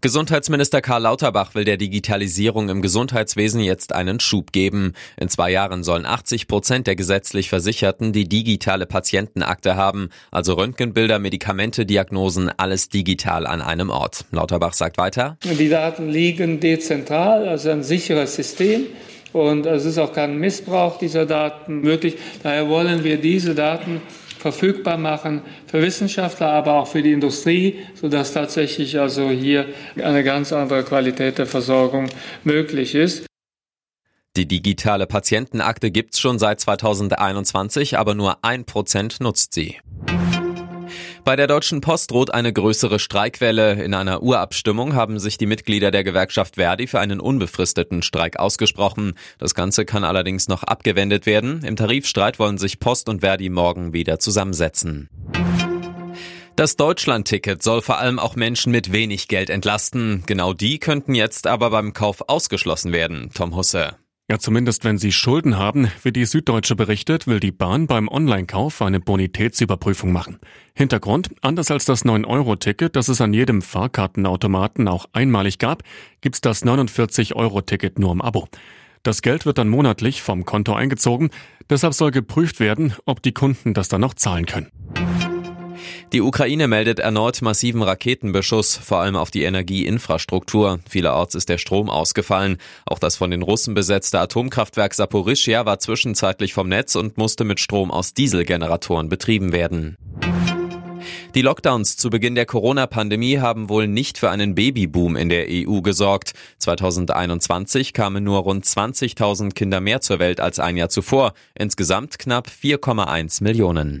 Gesundheitsminister Karl Lauterbach will der Digitalisierung im Gesundheitswesen jetzt einen Schub geben. In zwei Jahren sollen 80 Prozent der gesetzlich Versicherten die digitale Patientenakte haben, also Röntgenbilder, Medikamente, Diagnosen, alles digital an einem Ort. Lauterbach sagt weiter. Die Daten liegen dezentral, also ein sicheres System. Und es ist auch kein Missbrauch dieser Daten möglich. Daher wollen wir diese Daten verfügbar machen für Wissenschaftler, aber auch für die Industrie, sodass tatsächlich also hier eine ganz andere Qualität der Versorgung möglich ist. Die digitale Patientenakte gibt's schon seit 2021, aber nur ein Prozent nutzt sie. Bei der Deutschen Post droht eine größere Streikwelle. In einer Urabstimmung haben sich die Mitglieder der Gewerkschaft Verdi für einen unbefristeten Streik ausgesprochen. Das Ganze kann allerdings noch abgewendet werden. Im Tarifstreit wollen sich Post und Verdi morgen wieder zusammensetzen. Das Deutschland-Ticket soll vor allem auch Menschen mit wenig Geld entlasten. Genau die könnten jetzt aber beim Kauf ausgeschlossen werden. Tom Husse. Ja, zumindest wenn Sie Schulden haben, wie die Süddeutsche berichtet, will die Bahn beim Online-Kauf eine Bonitätsüberprüfung machen. Hintergrund, anders als das 9-Euro-Ticket, das es an jedem Fahrkartenautomaten auch einmalig gab, gibt's das 49-Euro-Ticket nur im Abo. Das Geld wird dann monatlich vom Konto eingezogen, deshalb soll geprüft werden, ob die Kunden das dann noch zahlen können. Die Ukraine meldet erneut massiven Raketenbeschuss, vor allem auf die Energieinfrastruktur. Vielerorts ist der Strom ausgefallen. Auch das von den Russen besetzte Atomkraftwerk Saporischia war zwischenzeitlich vom Netz und musste mit Strom aus Dieselgeneratoren betrieben werden. Die Lockdowns zu Beginn der Corona-Pandemie haben wohl nicht für einen Babyboom in der EU gesorgt. 2021 kamen nur rund 20.000 Kinder mehr zur Welt als ein Jahr zuvor. Insgesamt knapp 4,1 Millionen.